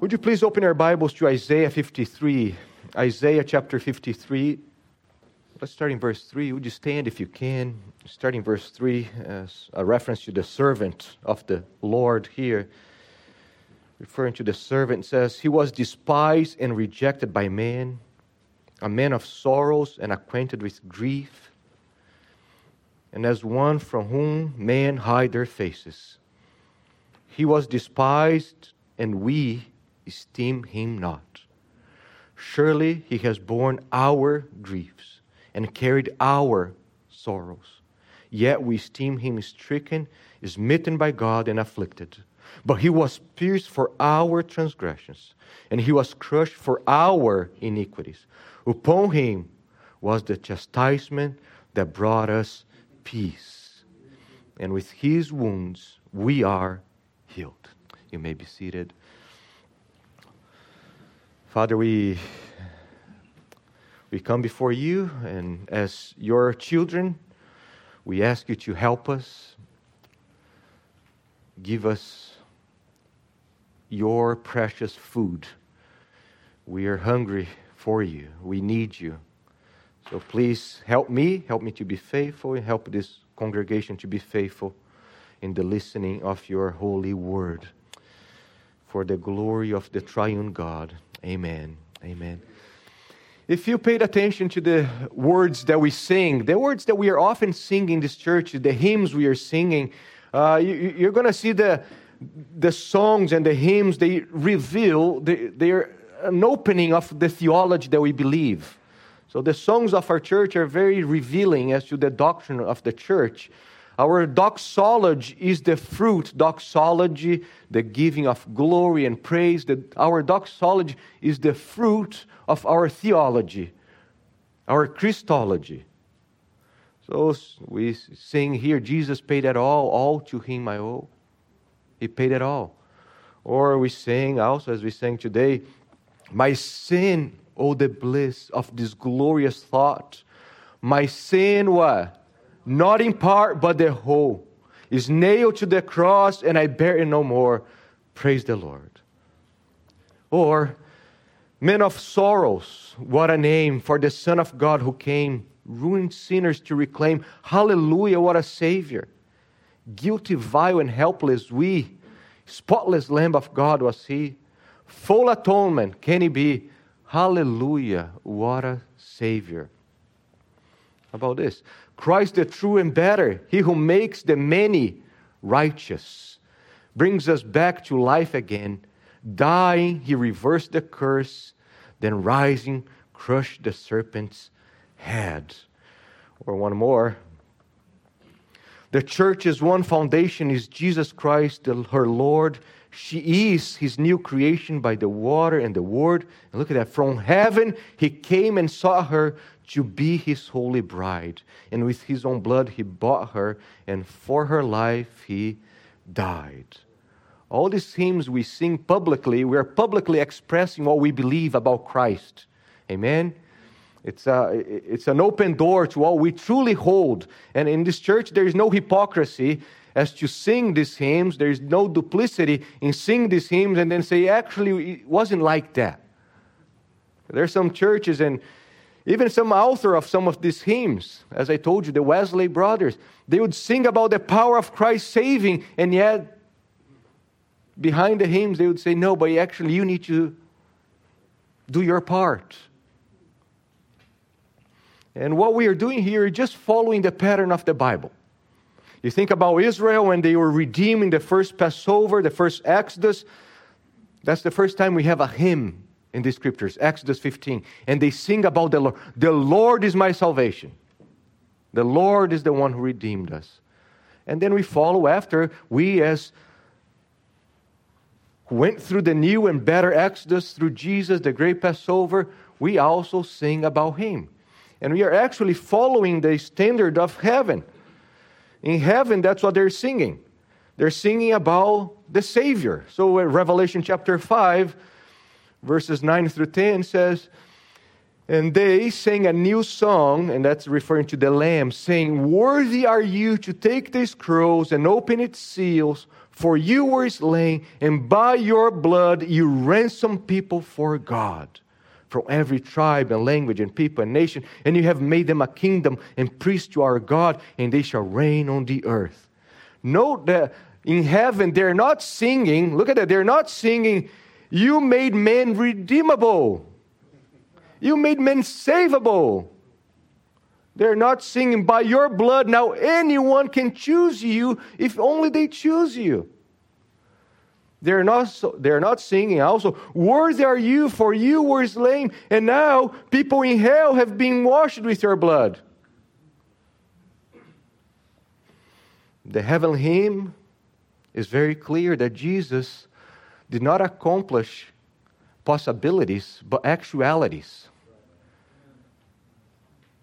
Would you please open our Bibles to Isaiah 53? Isaiah chapter 53. Let's start in verse 3. Would you stand if you can? Starting verse 3, as a reference to the servant of the Lord here. Referring to the servant, says, He was despised and rejected by men, a man of sorrows and acquainted with grief, and as one from whom men hide their faces. He was despised, and we esteem him not. Surely he has borne our griefs and carried our sorrows. Yet we esteem him stricken, smitten by God, and afflicted. But he was pierced for our transgressions, and he was crushed for our iniquities. Upon him was the chastisement that brought us peace. And with his wounds we are healed. You may be seated. Father, we, we come before you, and as your children, we ask you to help us, give us your precious food. We are hungry for you, we need you. So please help me, help me to be faithful, and help this congregation to be faithful in the listening of your holy word for the glory of the triune God. Amen. Amen. If you paid attention to the words that we sing, the words that we are often singing in this church, the hymns we are singing, uh, you, are going to see the, the songs and the hymns, they reveal, they, they're an opening of the theology that we believe. So the songs of our church are very revealing as to the doctrine of the church. Our doxology is the fruit, doxology, the giving of glory and praise. That our doxology is the fruit of our theology, our Christology. So we sing here, Jesus paid it all, all to him I owe. He paid it all. Or we sing also, as we sang today, my sin, oh the bliss of this glorious thought. My sin, what? Not in part, but the whole, is nailed to the cross, and I bear it no more. Praise the Lord. Or, men of sorrows, what a name for the Son of God who came, ruined sinners to reclaim. Hallelujah, what a Savior. Guilty, vile, and helpless, we, spotless Lamb of God was He. Full atonement can He be. Hallelujah, what a Savior. About this? Christ the true and better, he who makes the many righteous, brings us back to life again. Dying, he reversed the curse, then rising, crushed the serpent's head. Or one more. The church's one foundation is Jesus Christ, her Lord. She is his new creation by the water and the word. And look at that. From heaven, he came and saw her to be his holy bride. And with his own blood, he bought her, and for her life, he died. All these hymns we sing publicly, we are publicly expressing what we believe about Christ. Amen? It's, a, it's an open door to all we truly hold. And in this church, there is no hypocrisy as to sing these hymns. There is no duplicity in singing these hymns and then say, actually, it wasn't like that. There are some churches, and even some author of some of these hymns, as I told you, the Wesley brothers, they would sing about the power of Christ saving, and yet behind the hymns they would say, No, but actually you need to do your part. And what we are doing here is just following the pattern of the Bible. You think about Israel when they were redeeming the first Passover, the first Exodus. That's the first time we have a hymn in the scriptures, Exodus 15, and they sing about the Lord. The Lord is my salvation. The Lord is the one who redeemed us. And then we follow after, we as went through the new and better Exodus through Jesus, the great Passover, we also sing about him. And we are actually following the standard of heaven. In heaven, that's what they're singing. They're singing about the Savior. So, in Revelation chapter 5, verses 9 through 10 says, And they sang a new song, and that's referring to the Lamb, saying, Worthy are you to take these scrolls and open its seals, for you were slain, and by your blood you ransomed people for God from every tribe and language and people and nation, and you have made them a kingdom and priests to our God, and they shall reign on the earth. Note that in heaven they're not singing, look at that, they're not singing, You made men redeemable, you made men savable. They're not singing, By your blood, now anyone can choose you if only they choose you. They're not, they're not singing also, Worthy are you, for you were slain, and now people in hell have been washed with your blood. The heavenly hymn is very clear that Jesus did not accomplish possibilities, but actualities.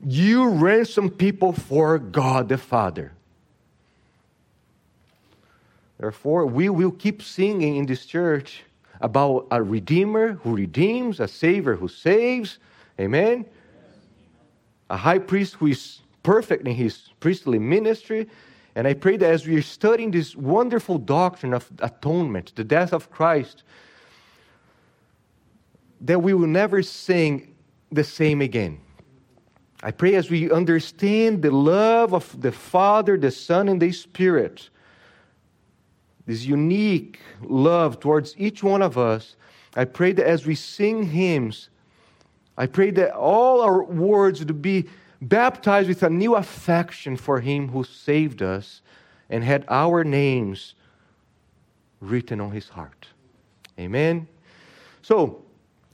You ransom people for God the Father. Therefore, we will keep singing in this church about a Redeemer who redeems, a Savior who saves. Amen? A high priest who is perfect in his priestly ministry. And I pray that as we are studying this wonderful doctrine of atonement, the death of Christ, that we will never sing the same again. I pray as we understand the love of the Father, the Son, and the Spirit this unique love towards each one of us, I pray that as we sing hymns, I pray that all our words would be baptized with a new affection for him who saved us and had our names written on his heart. Amen. So,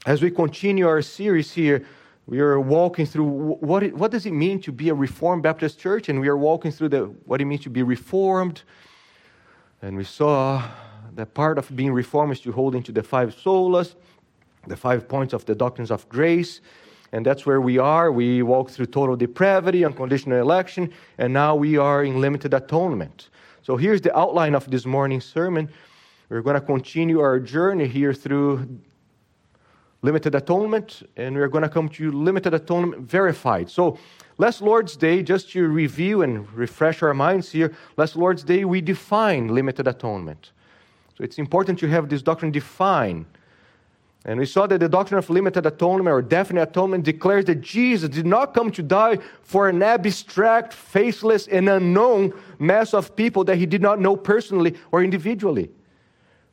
as we continue our series here, we are walking through what, it, what does it mean to be a Reformed Baptist church, and we are walking through the, what it means to be reformed, and we saw that part of being reformed is to hold into the five solas, the five points of the doctrines of grace. And that's where we are. We walked through total depravity, unconditional election, and now we are in limited atonement. So here's the outline of this morning's sermon. We're going to continue our journey here through limited atonement, and we're going to come to limited atonement verified. So Last Lord's Day, just to review and refresh our minds here, last Lord's Day we define limited atonement. So it's important to have this doctrine defined. And we saw that the doctrine of limited atonement or definite atonement declares that Jesus did not come to die for an abstract, faceless, and unknown mass of people that he did not know personally or individually.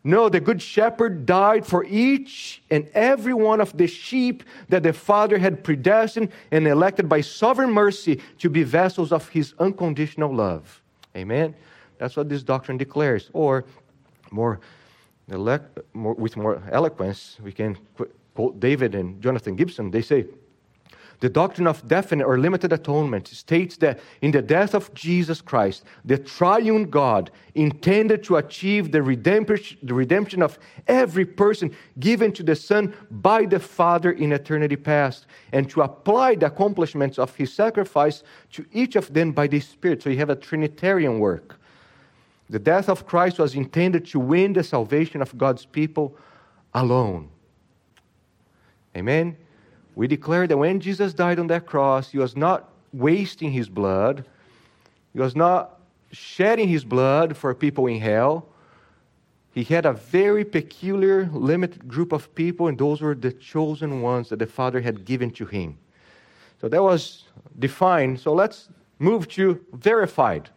No, the Good Shepherd died for each and every one of the sheep that the Father had predestined and elected by sovereign mercy to be vessels of His unconditional love. Amen? That's what this doctrine declares. Or, more, with more eloquence, we can quote David and Jonathan Gibson. They say, the doctrine of definite or limited atonement states that in the death of Jesus Christ, the triune God intended to achieve the redemption of every person given to the Son by the Father in eternity past, and to apply the accomplishments of his sacrifice to each of them by the Spirit. So you have a Trinitarian work. The death of Christ was intended to win the salvation of God's people alone. Amen? we declare that when Jesus died on that cross, he was not wasting his blood, he was not shedding his blood for people in hell. He had a very peculiar, limited group of people, and those were the chosen ones that the Father had given to him. So that was defined. So let's move to verified.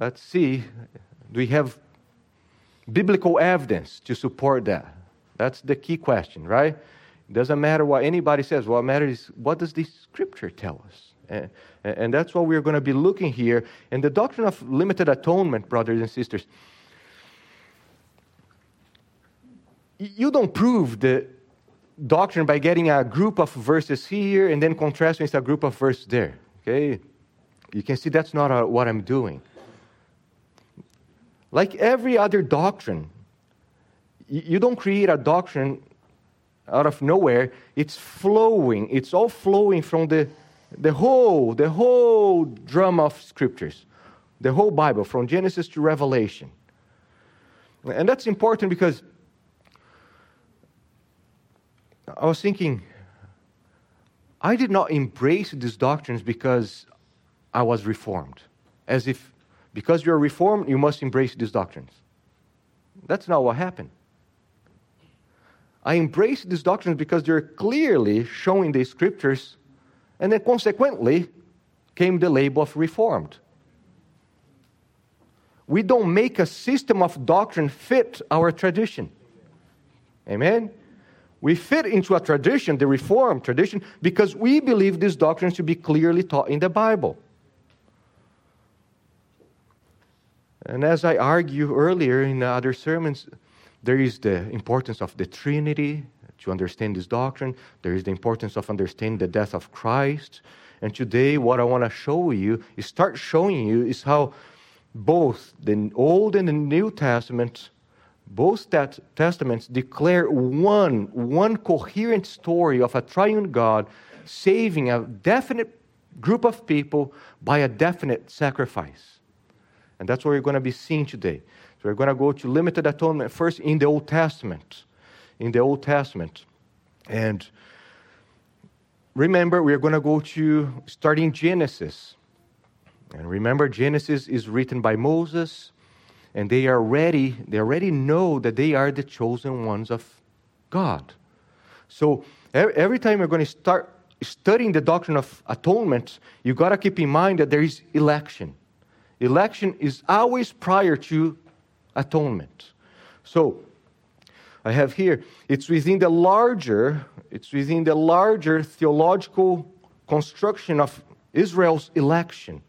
Let's see, do we have biblical evidence to support that? That's the key question, right? It doesn't matter what anybody says. What matters is what does the scripture tell us? And, and that's what we're going to be looking here. And the doctrine of limited atonement, brothers and sisters, you don't prove the doctrine by getting a group of verses here and then contrasting with a group of verses there. Okay? You can see that's not what I'm doing. Like every other doctrine, you don't create a doctrine out of nowhere. It's flowing. It's all flowing from the, the whole, the whole drum of scriptures, the whole Bible, from Genesis to Revelation. And that's important because I was thinking, I did not embrace these doctrines because I was reformed, as if because you're reformed, you must embrace these doctrines. That's not what happened. I embrace these doctrines because they're clearly showing the scriptures, and then consequently came the label of reformed. We don't make a system of doctrine fit our tradition. Amen? We fit into a tradition, the Reformed tradition, because we believe these doctrines to be clearly taught in the Bible. And as I argue earlier in other sermons, there is the importance of the Trinity to understand this doctrine. There is the importance of understanding the death of Christ. And today, what I want to show you is start showing you is how both the Old and the New Testament both that testaments declare one, one coherent story of a triune God saving a definite group of people by a definite sacrifice. And that's what we're going to be seeing today. So we're going to go to limited atonement first in the Old Testament. In the Old Testament. And remember, we're going to go to starting Genesis. And remember, Genesis is written by Moses and they are ready, they already know that they are the chosen ones of God. So every time you're going to start studying the doctrine of atonement, you got to keep in mind that there is election. Election is always prior to atonement. So I have here, it's within the larger, it's within the larger theological construction of Israel's election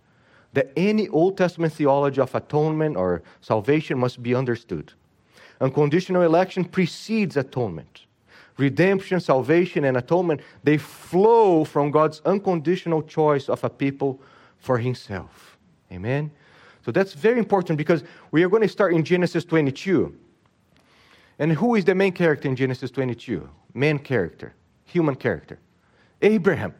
that any Old Testament theology of atonement or salvation must be understood. Unconditional election precedes atonement. Redemption, salvation, and atonement, they flow from God's unconditional choice of a people for Himself. Amen? So that's very important because we are going to start in Genesis 22. And who is the main character in Genesis 22? Main character, human character. Abraham.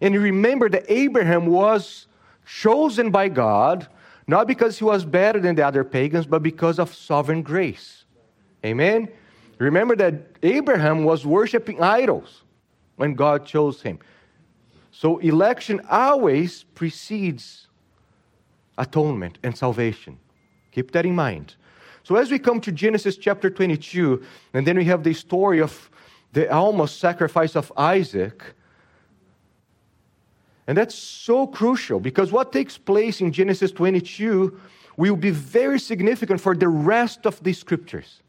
And remember that Abraham was chosen by God, not because he was better than the other pagans, but because of sovereign grace. Amen? Remember that Abraham was worshiping idols when God chose him. So election always precedes atonement and salvation. Keep that in mind. So as we come to Genesis chapter 22, and then we have the story of the almost sacrifice of Isaac, and that's so crucial because what takes place in Genesis 22 will be very significant for the rest of the scriptures.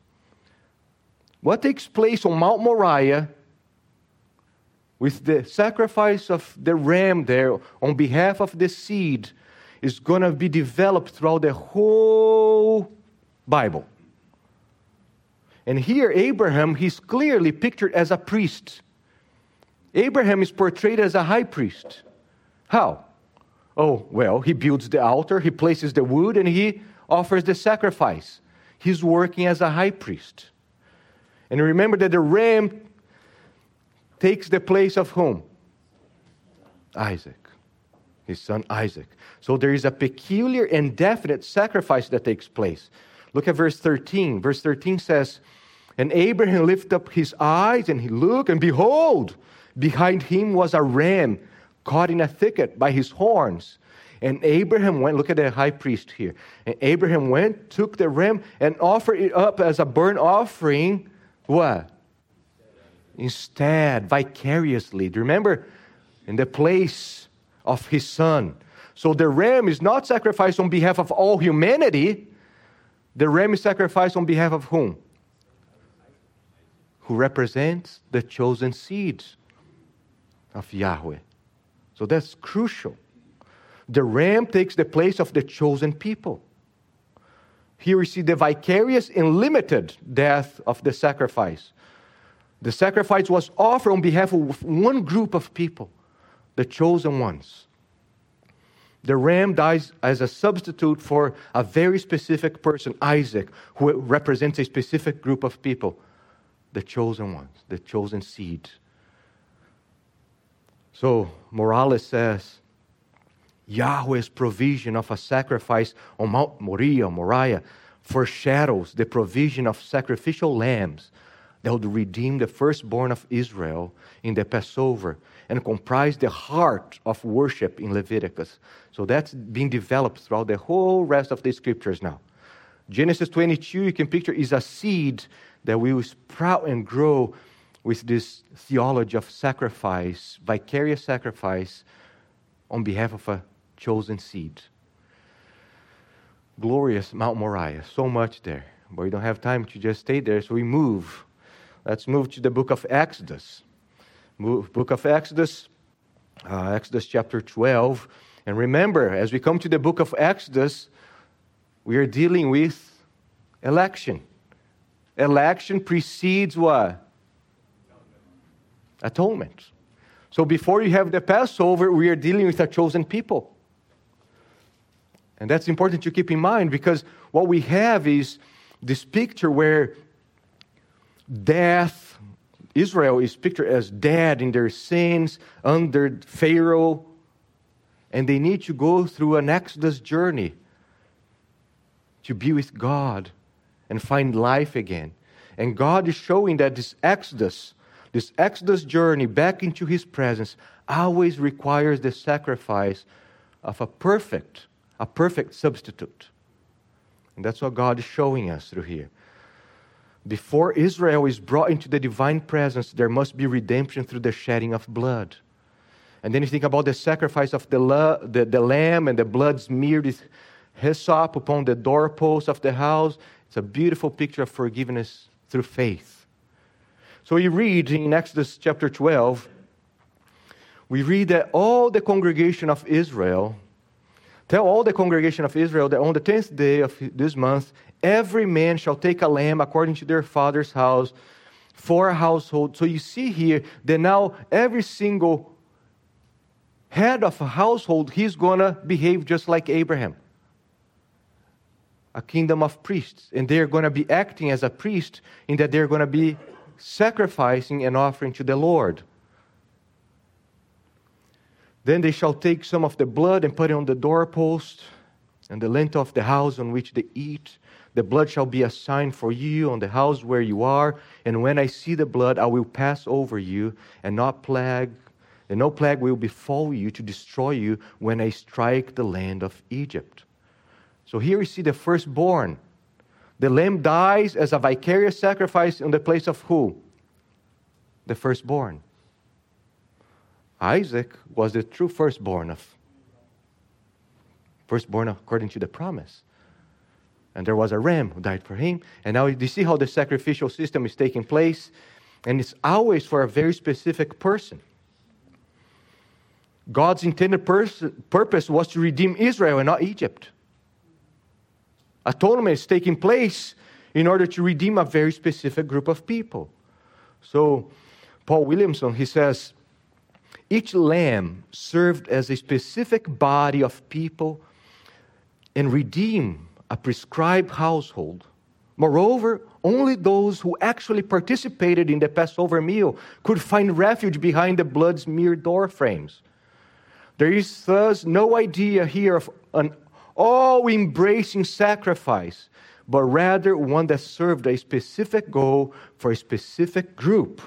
What takes place on Mount Moriah with the sacrifice of the ram there on behalf of the seed is going to be developed throughout the whole Bible. And here, Abraham, he's clearly pictured as a priest. Abraham is portrayed as a high priest. How? Oh, well, he builds the altar, he places the wood, and he offers the sacrifice. He's working as a high priest. And remember that the ram takes the place of whom? Isaac, his son Isaac. So there is a peculiar and definite sacrifice that takes place. Look at verse 13. Verse 13 says, And Abraham lifted up his eyes and he looked, and behold, behind him was a ram caught in a thicket by his horns. And Abraham went, look at the high priest here. And Abraham went, took the ram, and offered it up as a burnt offering. What? Instead, vicariously. Do you remember? In the place of his son. So the ram is not sacrificed on behalf of all humanity. The ram is sacrificed on behalf of whom? Who represents the chosen seeds of Yahweh. So that's crucial. The ram takes the place of the chosen people. Here we see the vicarious and limited death of the sacrifice. The sacrifice was offered on behalf of one group of people, the chosen ones. The ram dies as a substitute for a very specific person, Isaac, who represents a specific group of people, the chosen ones, the chosen seed. So Morales says, Yahweh's provision of a sacrifice on Mount Moriah, Moriah, foreshadows the provision of sacrificial lambs that would redeem the firstborn of Israel in the Passover and comprise the heart of worship in Leviticus. So that's being developed throughout the whole rest of the scriptures now. Genesis 22, you can picture, is a seed that will sprout and grow with this theology of sacrifice, vicarious sacrifice on behalf of a chosen seed. Glorious Mount Moriah, so much there. But we don't have time to just stay there, so we move. Let's move to the book of Exodus. Book of Exodus, uh, Exodus chapter 12. And remember, as we come to the book of Exodus, we are dealing with election. Election precedes what? Atonement. So before you have the Passover, we are dealing with a chosen people. And that's important to keep in mind because what we have is this picture where death, Israel is pictured as dead in their sins under Pharaoh, and they need to go through an Exodus journey to be with God and find life again. And God is showing that this Exodus, this Exodus journey back into His presence, always requires the sacrifice of a perfect, a perfect substitute. And that's what God is showing us through here. Before Israel is brought into the divine presence, there must be redemption through the shedding of blood. And then you think about the sacrifice of the, la- the, the lamb and the blood smeared with hyssop upon the doorpost of the house. It's a beautiful picture of forgiveness through faith. So we read in Exodus chapter 12, we read that all the congregation of Israel, tell all the congregation of Israel that on the tenth day of this month, every man shall take a lamb according to their father's house for a household. So you see here that now every single head of a household, he's going to behave just like Abraham a kingdom of priests. And they're going to be acting as a priest in that they're going to be sacrificing and offering to the Lord. Then they shall take some of the blood and put it on the doorpost and the lintel of the house on which they eat. The blood shall be a sign for you on the house where you are. And when I see the blood, I will pass over you, and not plague, and no plague will befall you to destroy you when I strike the land of Egypt. So here we see the firstborn. The lamb dies as a vicarious sacrifice in the place of who? The firstborn. Isaac was the true firstborn of firstborn according to the promise. And there was a ram who died for him. And now you see how the sacrificial system is taking place. And it's always for a very specific person. God's intended pers- purpose was to redeem Israel and not Egypt. Atonement is taking place in order to redeem a very specific group of people. So, Paul Williamson, he says, each lamb served as a specific body of people and redeemed a prescribed household. Moreover, only those who actually participated in the Passover meal could find refuge behind the blood smeared door frames. There is thus no idea here of an all embracing sacrifice, but rather one that served a specific goal for a specific group.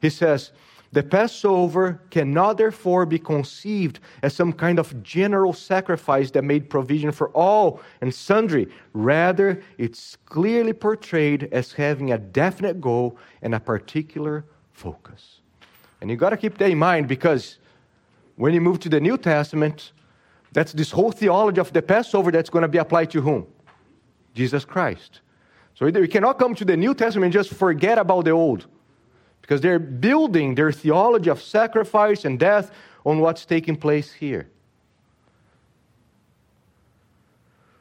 He says, the Passover cannot therefore be conceived as some kind of general sacrifice that made provision for all and sundry. Rather, it's clearly portrayed as having a definite goal and a particular focus. And you got to keep that in mind because when you move to the New Testament, that's this whole theology of the Passover that's going to be applied to whom? Jesus Christ. So you cannot come to the New Testament and just forget about the Old. Because they're building their theology of sacrifice and death on what's taking place here.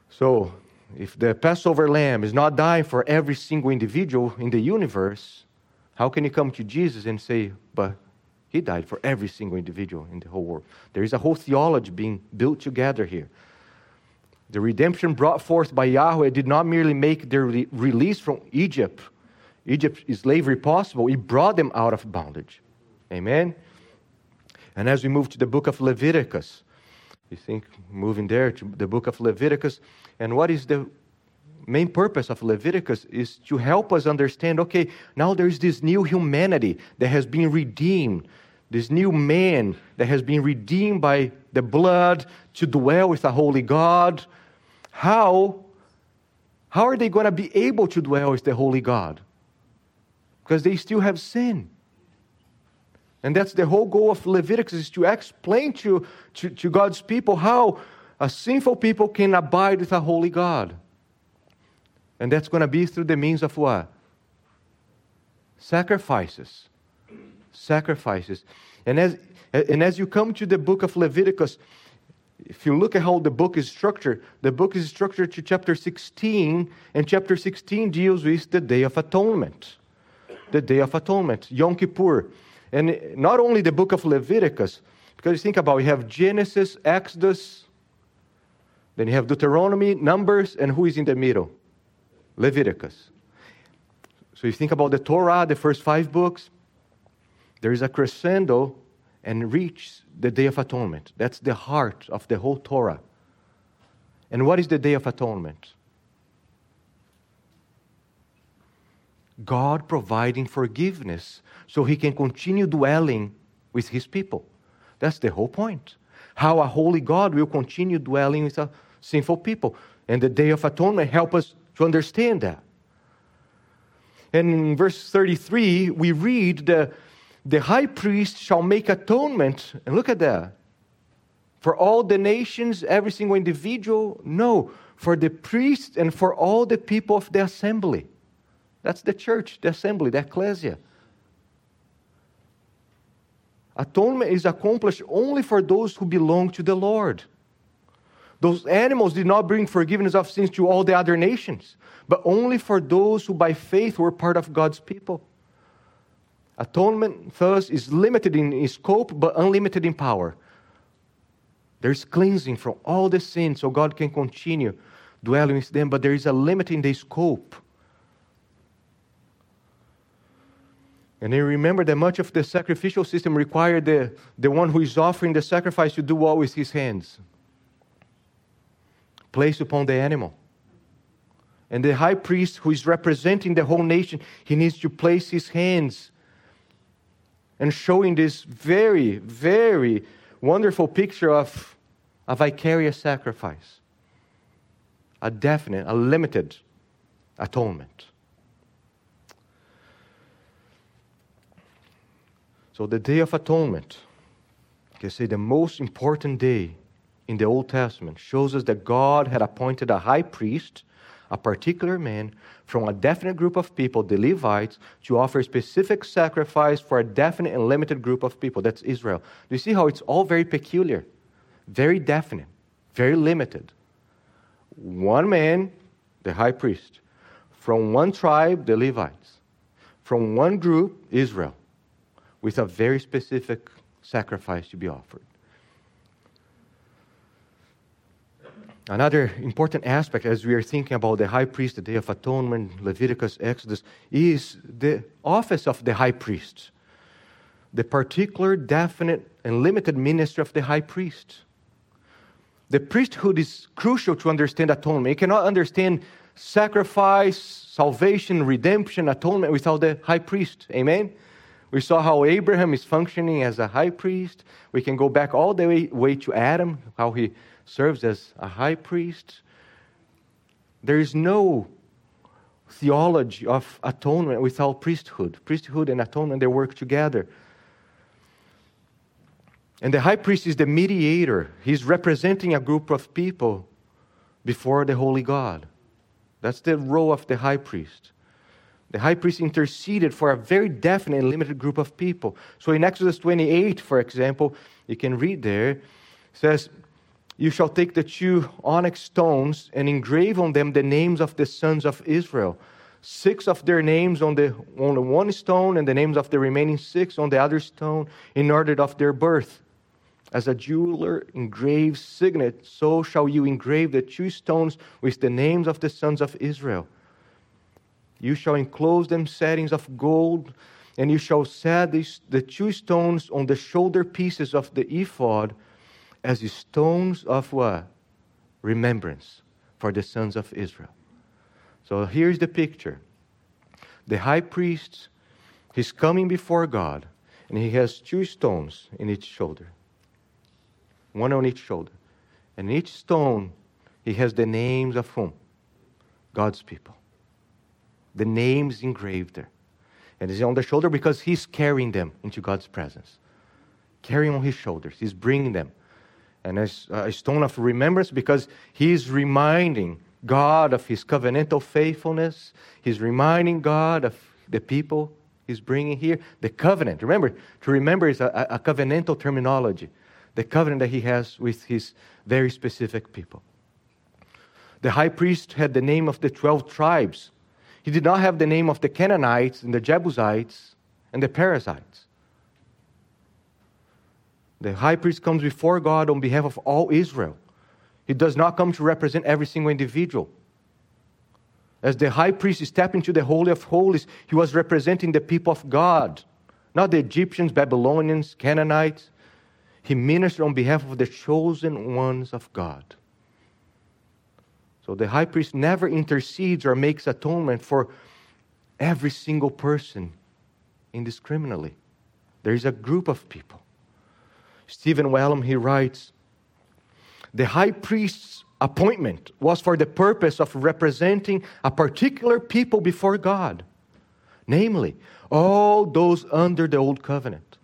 So, if the Passover lamb is not dying for every single individual in the universe, how can you come to Jesus and say, but he died for every single individual in the whole world. There is a whole theology being built together here. The redemption brought forth by Yahweh did not merely make their re- release from Egypt, Egypt is slavery possible, He brought them out of bondage. Amen? And as we move to the book of Leviticus, you think moving there to the book of Leviticus, and what is the main purpose of Leviticus is to help us understand okay, now there's this new humanity that has been redeemed this new man that has been redeemed by the blood to dwell with a holy God, how, how are they going to be able to dwell with the holy God? Because they still have sin. And that's the whole goal of Leviticus is to explain to, to, to God's people how a sinful people can abide with a holy God. And that's going to be through the means of what? Sacrifices. Sacrifices. And as, and as you come to the book of Leviticus, if you look at how the book is structured, the book is structured to chapter 16, and chapter 16 deals with the Day of Atonement. The Day of Atonement, Yom Kippur. And not only the book of Leviticus, because you think about it, you have Genesis, Exodus, then you have Deuteronomy, Numbers, and who is in the middle? Leviticus. So you think about the Torah, the first five books, there is a crescendo and reach the Day of Atonement. That's the heart of the whole Torah. And what is the Day of Atonement? God providing forgiveness so he can continue dwelling with his people. That's the whole point. How a holy God will continue dwelling with a sinful people. And the Day of Atonement help us to understand that. And in verse 33, we read the, the high priest shall make atonement. And look at that. For all the nations, every single individual? No, for the priest and for all the people of the assembly. That's the church, the assembly, the ecclesia. Atonement is accomplished only for those who belong to the Lord. Those animals did not bring forgiveness of sins to all the other nations, but only for those who by faith were part of God's people. Atonement, thus, is limited in scope but unlimited in power. There's cleansing from all the sins so God can continue dwelling with them, but there is a limit in the scope. And then remember that much of the sacrificial system required the, the one who is offering the sacrifice to do all with his hands. Placed upon the animal. And the high priest who is representing the whole nation, he needs to place his hands and showing this very, very wonderful picture of a vicarious sacrifice, a definite, a limited atonement. So the Day of Atonement, can say the most important day in the Old Testament, shows us that God had appointed a high priest, a particular man from a definite group of people, the Levites, to offer a specific sacrifice for a definite and limited group of people. That's Israel. Do you see how it's all very peculiar, very definite, very limited? One man, the high priest, from one tribe, the Levites, from one group, Israel with a very specific sacrifice to be offered. Another important aspect as we are thinking about the high priest, the Day of Atonement, Leviticus, Exodus, is the office of the high priest, the particular, definite, and limited ministry of the high priest. The priesthood is crucial to understand atonement. You cannot understand sacrifice, salvation, redemption, atonement without the high priest. Amen? We saw how Abraham is functioning as a high priest. We can go back all the way, way to Adam, how he serves as a high priest. There is no theology of atonement without priesthood. Priesthood and atonement, they work together. And the high priest is the mediator, he's representing a group of people before the holy God. That's the role of the high priest. The high priest interceded for a very definite and limited group of people. So in Exodus 28, for example, you can read there, it says, You shall take the two onyx stones and engrave on them the names of the sons of Israel. Six of their names on the, on the one stone, and the names of the remaining six on the other stone, in order of their birth. As a jeweler engraves signet, so shall you engrave the two stones with the names of the sons of Israel. You shall enclose them settings of gold, and you shall set these, the two stones on the shoulder pieces of the ephod as the stones of what? Remembrance for the sons of Israel. So here's the picture. The high priest, he's coming before God, and he has two stones in each shoulder. One on each shoulder. And each stone, he has the names of whom? God's people. The name's engraved there. And it's on the shoulder because he's carrying them into God's presence. Carrying on his shoulders. He's bringing them. And as uh, a stone of remembrance because he's reminding God of his covenantal faithfulness. He's reminding God of the people he's bringing here. The covenant. Remember, to remember is a, a covenantal terminology. The covenant that he has with his very specific people. The high priest had the name of the 12 tribes. He did not have the name of the Canaanites and the Jebusites and the Perizzites. The high priest comes before God on behalf of all Israel. He does not come to represent every single individual. As the high priest stepped into the Holy of Holies, he was representing the people of God, not the Egyptians, Babylonians, Canaanites. He ministered on behalf of the chosen ones of God. So the high priest never intercedes or makes atonement for every single person indiscriminately. There is a group of people. Stephen Wellum, he writes, the high priest's appointment was for the purpose of representing a particular people before God, namely, all those under the old covenant.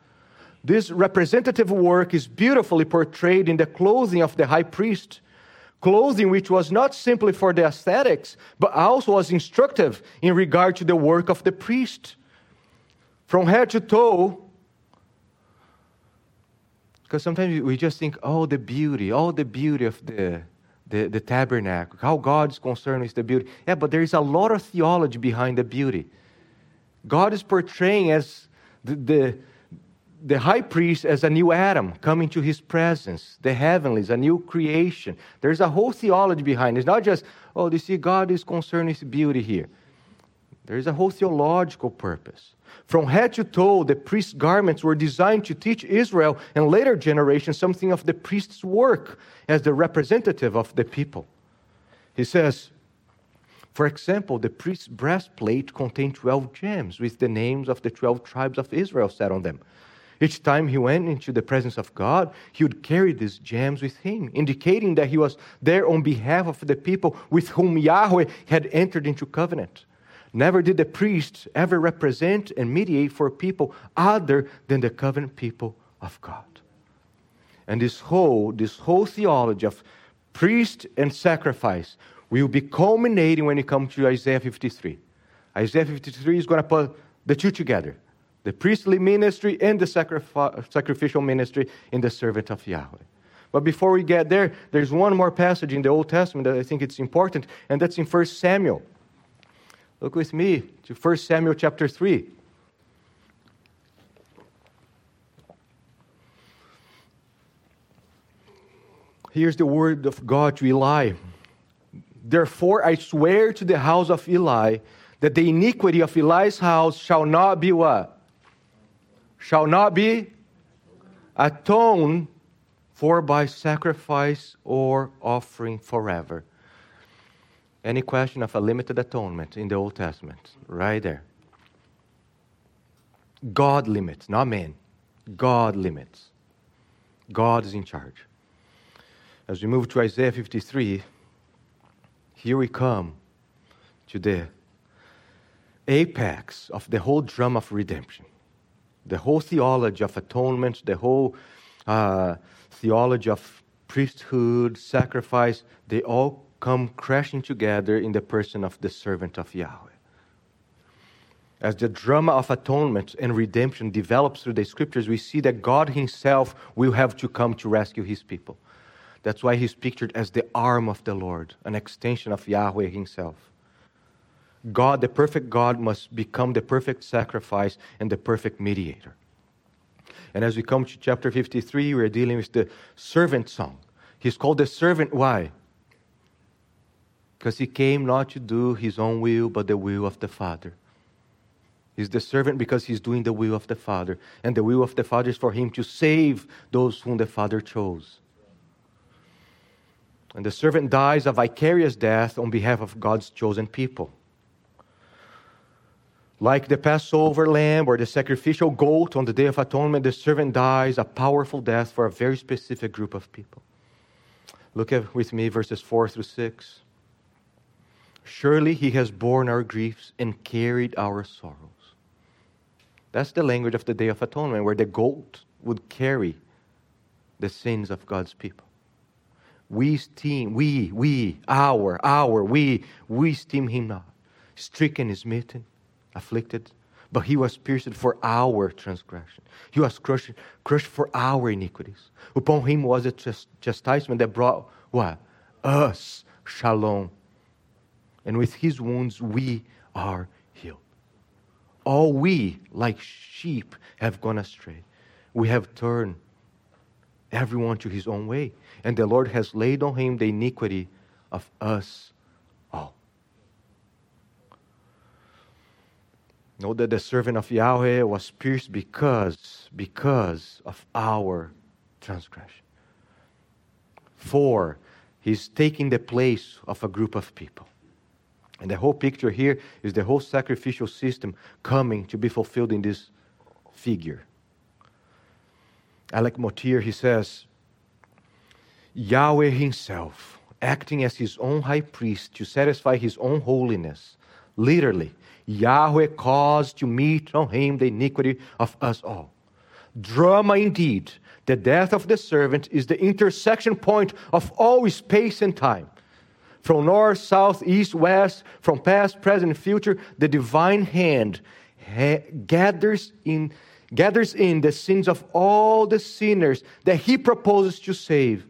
This representative work is beautifully portrayed in the clothing of the high priest, clothing which was not simply for the aesthetics, but also was instructive in regard to the work of the priest. From head to toe, because sometimes we just think, oh, the beauty, oh, the beauty of the, the, the tabernacle, how God's concerned with the beauty. Yeah, but there is a lot of theology behind the beauty. God is portraying as the, the, the high priest as a new Adam coming to his presence, the heavenlies, a new creation. There's a whole theology behind it. It's not just, oh, you see, God is concerned with beauty here. There is a whole theological purpose. From head to toe, the priest's garments were designed to teach Israel and later generations something of the priest's work as the representative of the people. He says, for example, the priest's breastplate contained 12 gems with the names of the 12 tribes of Israel set on them. Each time he went into the presence of God, he would carry these gems with him, indicating that he was there on behalf of the people with whom Yahweh had entered into covenant. Never did the priest ever represent and mediate for people other than the covenant people of God. And this whole, this whole theology of priest and sacrifice will be culminating when it comes to Isaiah 53. Isaiah 53 is going to put the two together the priestly ministry and the sacrificial ministry in the servant of Yahweh. But before we get there, there's one more passage in the Old Testament that I think it's important, and that's in 1 Samuel Look with me to 1 Samuel chapter 3. Here's the word of God to Eli. Therefore, I swear to the house of Eli that the iniquity of Eli's house shall not be what? Shall not be atoned for by sacrifice or offering forever. Any question of a limited atonement in the Old Testament? Right there. God limits, not man. God limits. God is in charge. As we move to Isaiah 53, here we come to the apex of the whole drum of redemption. The whole theology of atonement, the whole uh, theology of priesthood, sacrifice, they all come crashing together in the person of the servant of Yahweh. As the drama of atonement and redemption develops through the scriptures, we see that God Himself will have to come to rescue His people. That's why He's pictured as the arm of the Lord, an extension of Yahweh Himself. God, the perfect God, must become the perfect sacrifice and the perfect mediator. And as we come to chapter 53, we're dealing with the servant song. He's called the servant. Why? because he came not to do his own will, but the will of the Father. He's the servant because he's doing the will of the Father. And the will of the Father is for him to save those whom the Father chose. And the servant dies a vicarious death on behalf of God's chosen people. Like the Passover lamb or the sacrificial goat on the Day of Atonement, the servant dies a powerful death for a very specific group of people. Look at with me verses 4 through 6. Surely he has borne our griefs and carried our sorrows. That's the language of the Day of Atonement, where the goat would carry the sins of God's people. We esteem, we, we, our, our, we, we esteem him not. Stricken, smitten, afflicted, but he was pierced for our transgression. He was crushed, crushed for our iniquities. Upon him was a chastisement that brought what? Us shalom. And with his wounds we are healed. All we, like sheep, have gone astray. We have turned everyone to his own way. And the Lord has laid on him the iniquity of us all. Know that the servant of Yahweh was pierced because, because of our transgression. For he's taking the place of a group of people. And the whole picture here is the whole sacrificial system coming to be fulfilled in this figure. Alec Motyer, he says, Yahweh himself, acting as his own high priest to satisfy his own holiness, literally, Yahweh caused to meet on him the iniquity of us all. Drama indeed. The death of the servant is the intersection point of all space and time. From north, south, east, west, from past, present, future, the divine hand ha- gathers in gathers in the sins of all the sinners that he proposes to save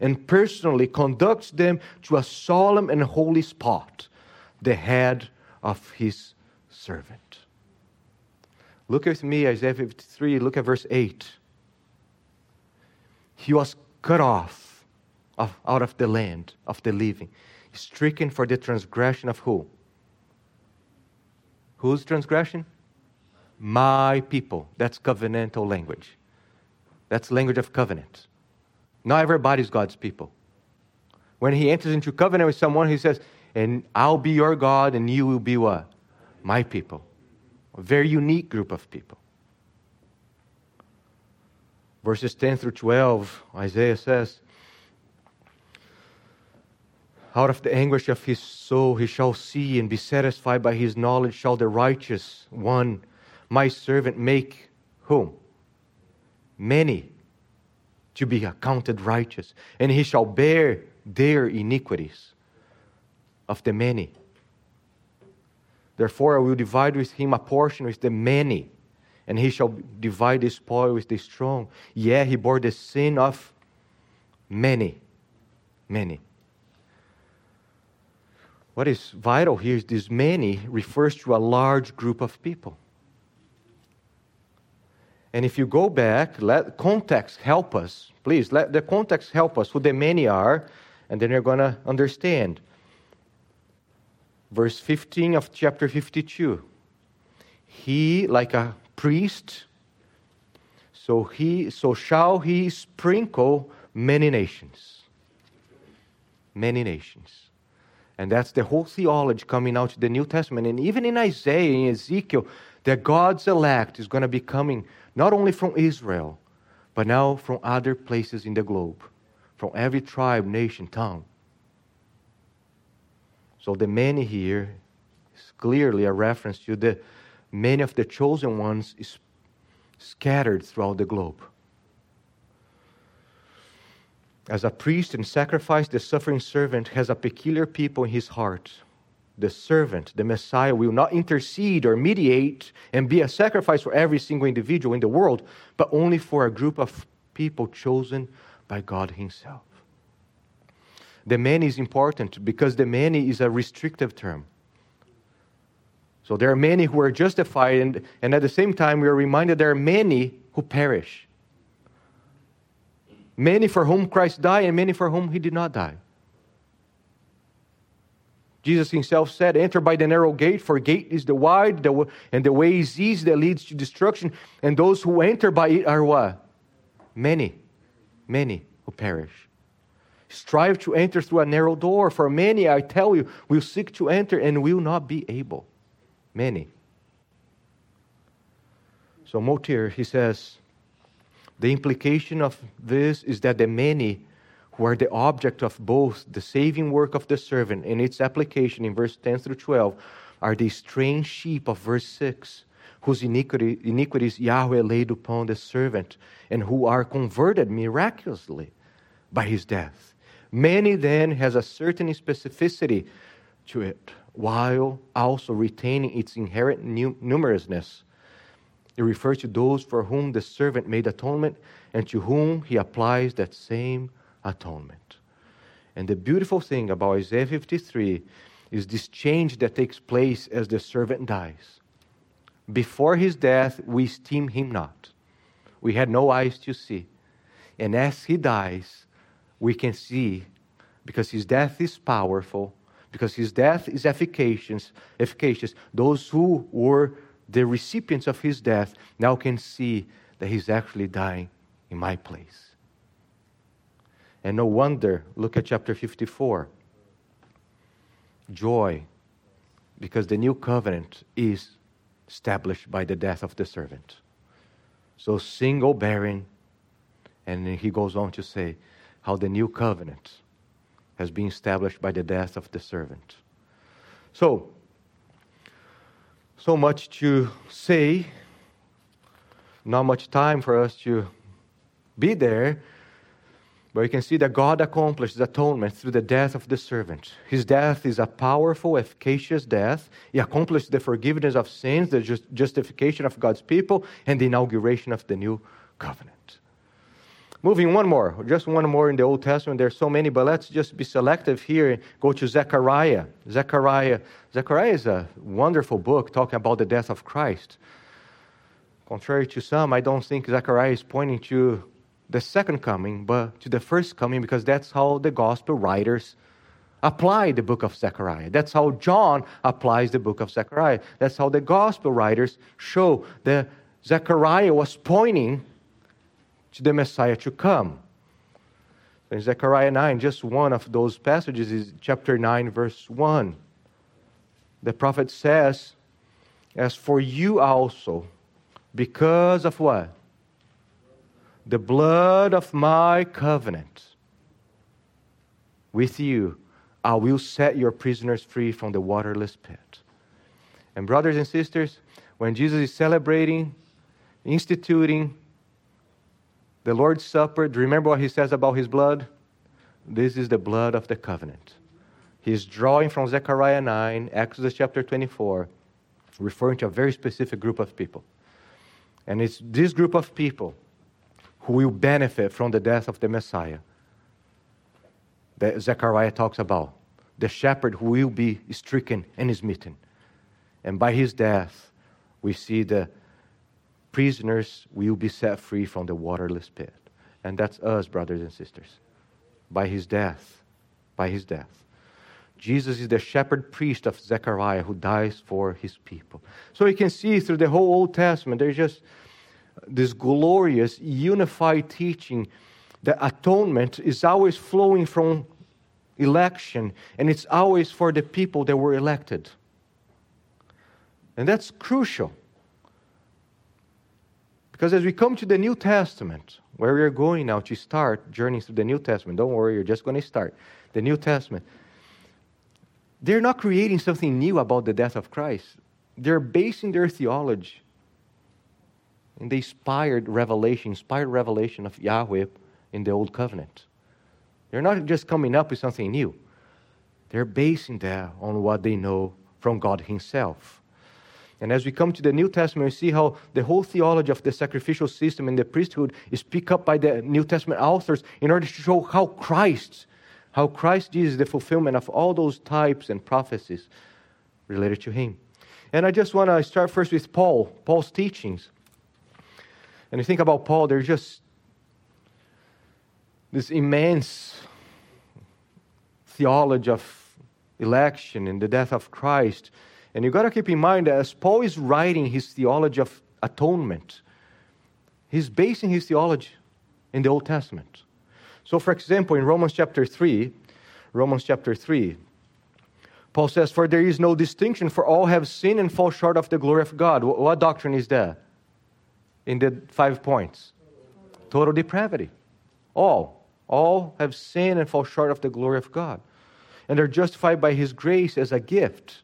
and personally conducts them to a solemn and holy spot, the head of his servant. Look with me, Isaiah 53, look at verse 8. He was cut off of, out of the land of the living, stricken for the transgression of who? Whose transgression? my people. That's covenantal language. That's language of covenant. Not everybody's God's people. When he enters into covenant with someone, he says, And I'll be your God, and you will be what? My people. A very unique group of people. Verses 10 through 12, Isaiah says, Out of the anguish of his soul he shall see, and be satisfied by his knowledge shall the righteous one my servant make whom? Many to be accounted righteous, and he shall bear their iniquities of the many. Therefore, I will divide with him a portion with the many, and he shall divide the spoil with the strong. Yeah, he bore the sin of many. Many. What is vital here is this many refers to a large group of people. And if you go back, let context help us. Please, let the context help us who the many are, and then you're going to understand. Verse 15 of chapter 52. He, like a priest, so he so shall he sprinkle many nations. Many nations. And that's the whole theology coming out of the New Testament. And even in Isaiah and Ezekiel, that God's elect is going to be coming not only from Israel, but now from other places in the globe, from every tribe, nation, tongue. So the many here is clearly a reference to the many of the chosen ones is scattered throughout the globe. As a priest and sacrifice, the suffering servant has a peculiar people in his heart the servant, the Messiah, will not intercede or mediate and be a sacrifice for every single individual in the world, but only for a group of people chosen by God Himself. The many is important because the many is a restrictive term. So there are many who are justified, and, and at the same time, we are reminded there are many who perish. Many for whom Christ died, and many for whom He did not die. Jesus himself said, Enter by the narrow gate, for gate is the wide, the, and the way is easy that leads to destruction. And those who enter by it are what? Many, many who perish. Strive to enter through a narrow door, for many, I tell you, will seek to enter and will not be able. Many. So Motyer, he says, the implication of this is that the many who are the object of both the saving work of the servant and its application in verse 10 through 12, are the strange sheep of verse 6, whose iniquity, iniquities Yahweh laid upon the servant, and who are converted miraculously by his death. Many then has a certain specificity to it, while also retaining its inherent numerousness. It refers to those for whom the servant made atonement and to whom he applies that same atonement. And the beautiful thing about Isaiah 53 is this change that takes place as the servant dies. Before his death, we esteem him not. We had no eyes to see. And as he dies, we can see because his death is powerful, because his death is efficacious, efficacious. Those who were the recipients of his death now can see that he's actually dying in my place. And no wonder, look at chapter 54 joy because the new covenant is established by the death of the servant. So single bearing, and he goes on to say how the new covenant has been established by the death of the servant. So, so much to say, not much time for us to be there. But you can see that God accomplished atonement through the death of the servant. His death is a powerful, efficacious death. He accomplished the forgiveness of sins, the just justification of God's people, and the inauguration of the new covenant. Moving one more, just one more in the Old Testament. There's so many, but let's just be selective here go to Zechariah. Zechariah. Zechariah is a wonderful book talking about the death of Christ. Contrary to some, I don't think Zechariah is pointing to the second coming, but to the first coming, because that's how the gospel writers apply the book of Zechariah. That's how John applies the book of Zechariah. That's how the gospel writers show that Zechariah was pointing to the Messiah to come. In Zechariah 9, just one of those passages is chapter 9, verse 1. The prophet says, As for you also, because of what? the blood of my covenant with you, I will set your prisoners free from the waterless pit. And, brothers and sisters, when Jesus is celebrating, instituting the Lord's Supper, do you remember what he says about his blood? This is the blood of the covenant. He's drawing from Zechariah 9, Exodus chapter 24, referring to a very specific group of people. And it's this group of people who will benefit from the death of the Messiah that Zechariah talks about. The shepherd who will be stricken and smitten. And by his death, we see the prisoners will be set free from the waterless pit. And that's us, brothers and sisters. By his death. By his death. Jesus is the shepherd priest of Zechariah who dies for his people. So you can see through the whole Old Testament, there's just this glorious, unified teaching that atonement is always flowing from election and it's always for the people that were elected. And that's crucial. Because as we come to the New Testament, where we are going now to start journeying through the New Testament, don't worry, you're just going to start the New Testament. They're not creating something new about the death of Christ. They're basing their theology in the inspired revelation, inspired revelation of Yahweh in the Old Covenant. They're not just coming up with something new, they're basing that on what they know from God Himself. And as we come to the New Testament, we see how the whole theology of the sacrificial system and the priesthood is picked up by the New Testament authors in order to show how Christ, how Christ is the fulfillment of all those types and prophecies related to Him. And I just want to start first with Paul, Paul's teachings. And you think about Paul, there's just this immense theology of election and the death of Christ. And you've got to keep in mind that as Paul is writing his theology of atonement, he's basing his theology in the Old Testament. So, for example, in Romans chapter 3, Romans chapter 3, Paul says, For there is no distinction, for all have sinned and fall short of the glory of God. What doctrine is that? in the five points? Total depravity. All. All have sinned and fall short of the glory of God. And are justified by his grace as a gift.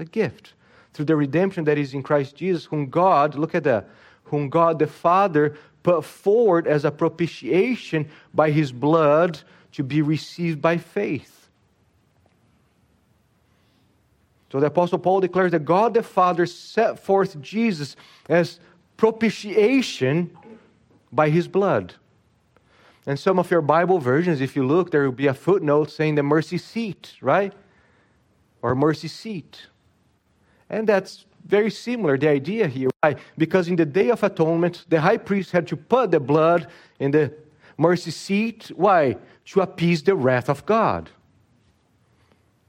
A gift. Through the redemption that is in Christ Jesus, whom God, look at that, whom God the Father put forward as a propitiation by his blood to be received by faith. So the Apostle Paul declares that God the Father set forth Jesus as propitiation by his blood. And some of your Bible versions, if you look, there will be a footnote saying the mercy seat, right? Or mercy seat. And that's very similar, the idea here. Why? Because in the Day of Atonement, the high priest had to put the blood in the mercy seat. Why? To appease the wrath of God.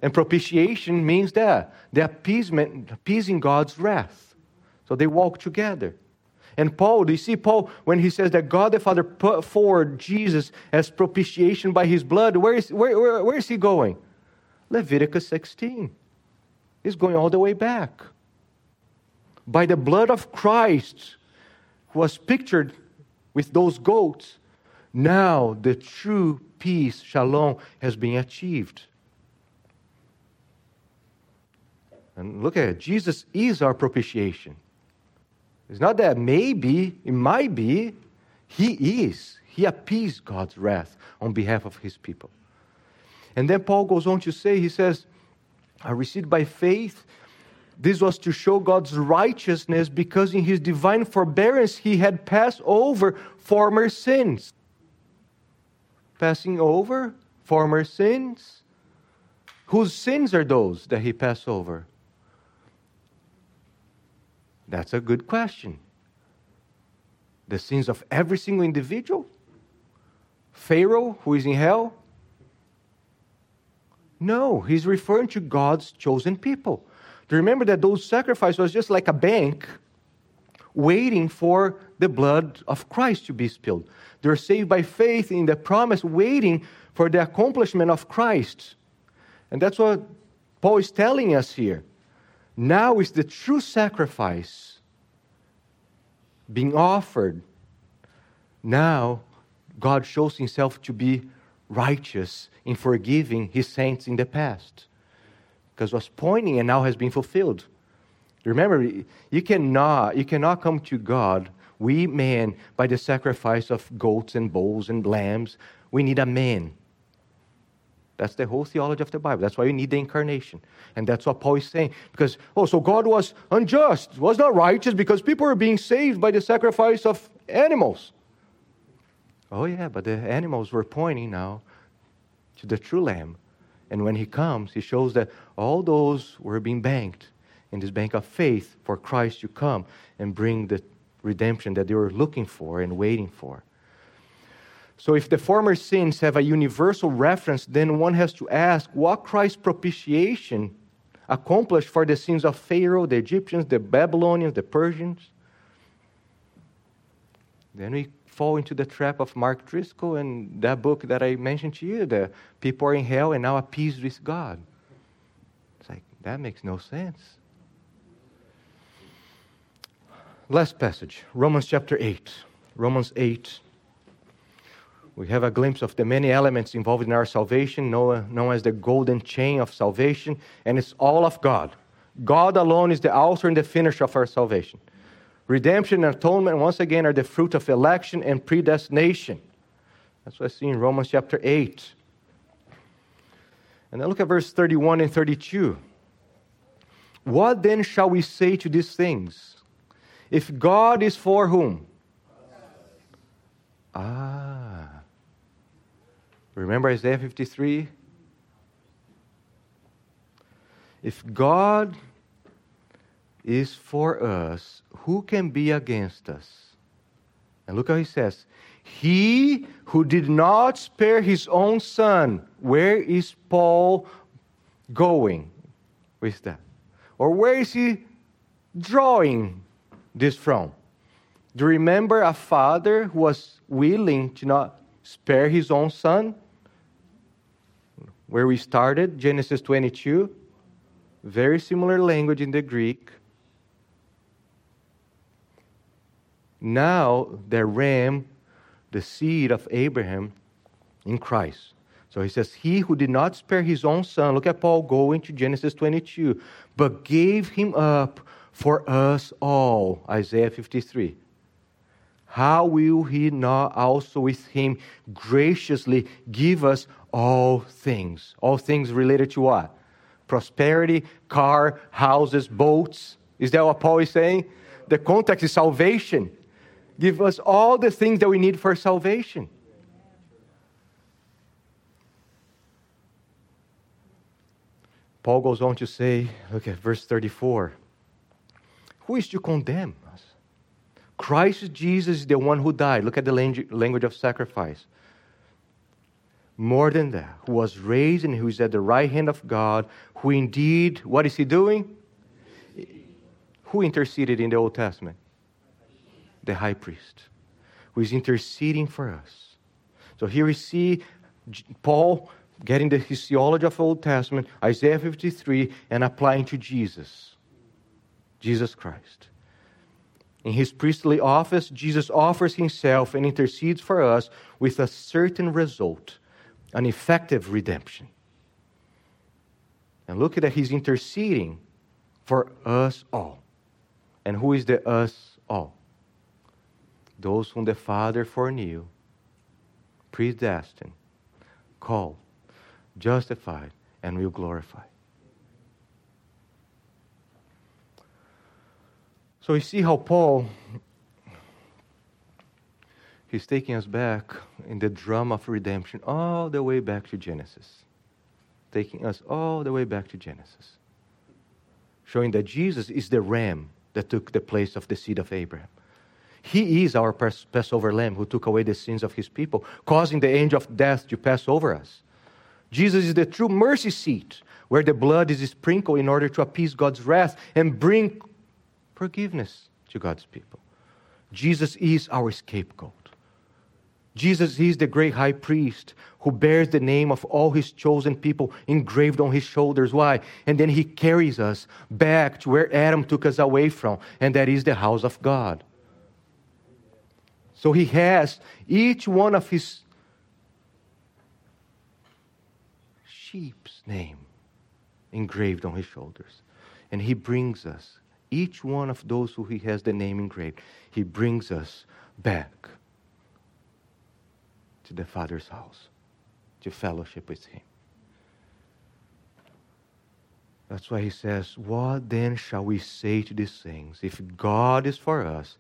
And propitiation means that the appeasement, appeasing God's wrath. So they walk together. And Paul, do you see Paul when he says that God the Father put forward Jesus as propitiation by his blood? Where is, where, where, where is he going? Leviticus 16. He's going all the way back. By the blood of Christ, who was pictured with those goats, now the true peace, shalom, has been achieved. And look at it Jesus is our propitiation. It's not that maybe, it might be. He is. He appeased God's wrath on behalf of his people. And then Paul goes on to say, he says, I received by faith. This was to show God's righteousness because in his divine forbearance he had passed over former sins. Passing over former sins? Whose sins are those that he passed over? That's a good question. The sins of every single individual? Pharaoh, who is in hell? No, he's referring to God's chosen people. Do you remember that those sacrifices was just like a bank waiting for the blood of Christ to be spilled? They're saved by faith in the promise, waiting for the accomplishment of Christ. And that's what Paul is telling us here. Now is the true sacrifice being offered. Now, God shows himself to be righteous in forgiving his saints in the past. Because was pointing and now has been fulfilled. Remember, you cannot, you cannot come to God, we men, by the sacrifice of goats and bulls and lambs. We need a man that's the whole theology of the Bible. That's why you need the incarnation. And that's what Paul is saying. Because, oh, so God was unjust, was not righteous because people were being saved by the sacrifice of animals. Oh, yeah, but the animals were pointing now to the true Lamb. And when he comes, he shows that all those were being banked in this bank of faith for Christ to come and bring the redemption that they were looking for and waiting for. So, if the former sins have a universal reference, then one has to ask what Christ's propitiation accomplished for the sins of Pharaoh, the Egyptians, the Babylonians, the Persians. Then we fall into the trap of Mark Driscoll and that book that I mentioned to you, the people are in hell and now appeased with God. It's like, that makes no sense. Last passage, Romans chapter 8. Romans 8 we have a glimpse of the many elements involved in our salvation, known as the golden chain of salvation, and it's all of God. God alone is the author and the finisher of our salvation. Redemption and atonement, once again, are the fruit of election and predestination. That's what I see in Romans chapter 8. And then look at verse 31 and 32. What then shall we say to these things? If God is for whom? Ah. Remember Isaiah 53? If God is for us, who can be against us? And look how he says, He who did not spare his own son, where is Paul going with that? Or where is he drawing this from? Do you remember a father who was willing to not spare his own son? Where we started, Genesis 22, very similar language in the Greek. Now, the ram, the seed of Abraham, in Christ. So he says, He who did not spare his own son, look at Paul going to Genesis 22, but gave him up for us all. Isaiah 53. How will he not also with him graciously give us all things? All things related to what? Prosperity, car, houses, boats. Is that what Paul is saying? The context is salvation. Give us all the things that we need for salvation. Paul goes on to say, look at verse 34. Who is to condemn us? Christ Jesus is the one who died. Look at the language of sacrifice. More than that, who was raised and who is at the right hand of God, who indeed, what is he doing? Who interceded in the Old Testament? The high priest, who is interceding for us. So here we see Paul getting the theology of Old Testament, Isaiah 53, and applying to Jesus, Jesus Christ. In his priestly office, Jesus offers himself and intercedes for us with a certain result, an effective redemption. And look at that, he's interceding for us all. And who is the us all? Those whom the Father foreknew, predestined, called, justified, and will glorify. So you see how Paul he's taking us back in the drama of redemption all the way back to Genesis. Taking us all the way back to Genesis. Showing that Jesus is the ram that took the place of the seed of Abraham. He is our Passover lamb who took away the sins of his people, causing the angel of death to pass over us. Jesus is the true mercy seat where the blood is sprinkled in order to appease God's wrath and bring forgiveness to God's people. Jesus is our scapegoat. Jesus is the great high priest who bears the name of all his chosen people engraved on his shoulders. Why? And then he carries us back to where Adam took us away from, and that is the house of God. So he has each one of his sheep's name engraved on his shoulders. And he brings us, each one of those who he has the name engraved, he brings us back to the Father's house, to fellowship with him. That's why he says, What then shall we say to these things? If God is for us,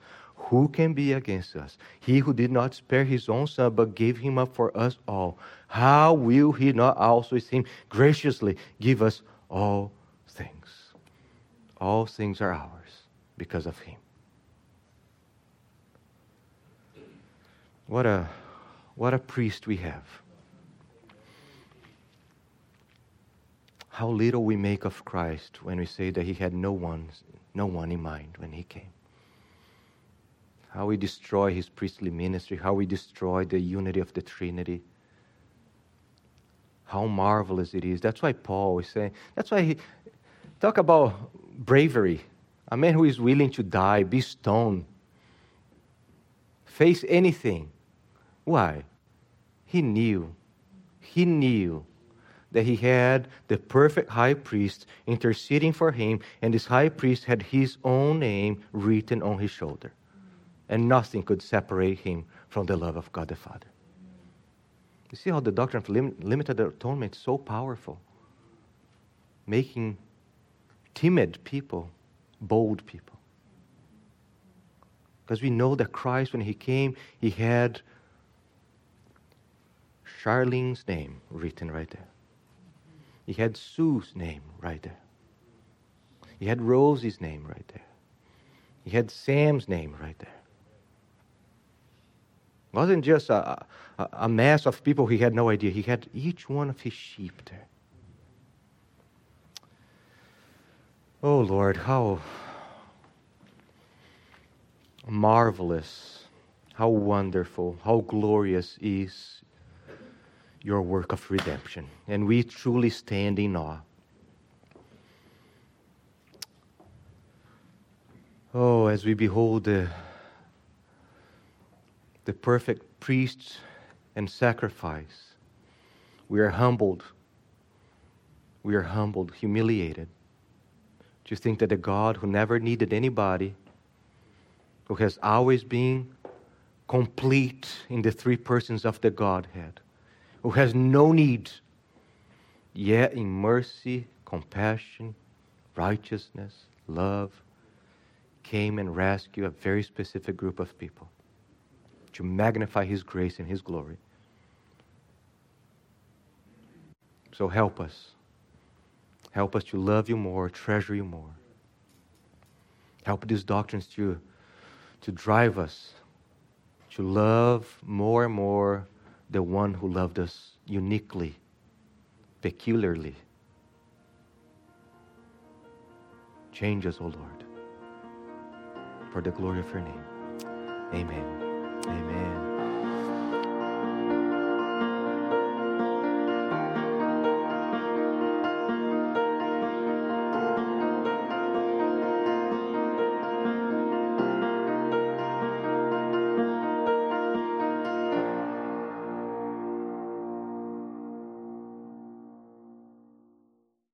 who can be against us? He who did not spare his own son, but gave him up for us all, how will he not also with graciously give us all things? All things are ours because of him. What a, what a priest we have. How little we make of Christ when we say that he had no one, no one in mind when he came how we destroy his priestly ministry, how we destroy the unity of the Trinity. How marvelous it is. That's why Paul is saying, that's why he talk about bravery. A man who is willing to die, be stoned, face anything. Why? He knew. He knew that he had the perfect high priest interceding for him, and this high priest had his own name written on his shoulder and nothing could separate him from the love of God the Father. You see how the doctrine of lim- limited atonement is so powerful, making timid people bold people. Because we know that Christ, when he came, he had Charlene's name written right there. He had Sue's name right there. He had Rosie's name right there. He had Sam's name right there. It wasn't just a, a, a mass of people he had no idea. He had each one of his sheep there. Oh Lord, how marvelous, how wonderful, how glorious is your work of redemption. And we truly stand in awe. Oh, as we behold the the perfect priest and sacrifice We are humbled. We are humbled, humiliated. To think that a God who never needed anybody, who has always been complete in the three persons of the Godhead, who has no need, yet in mercy, compassion, righteousness, love, came and rescued a very specific group of people to magnify His grace and His glory. So help us. Help us to love you more, treasure you more. Help these doctrines to, to drive us to love more and more the one who loved us uniquely, peculiarly. Change us, O Lord, for the glory of your name. Amen. Amen.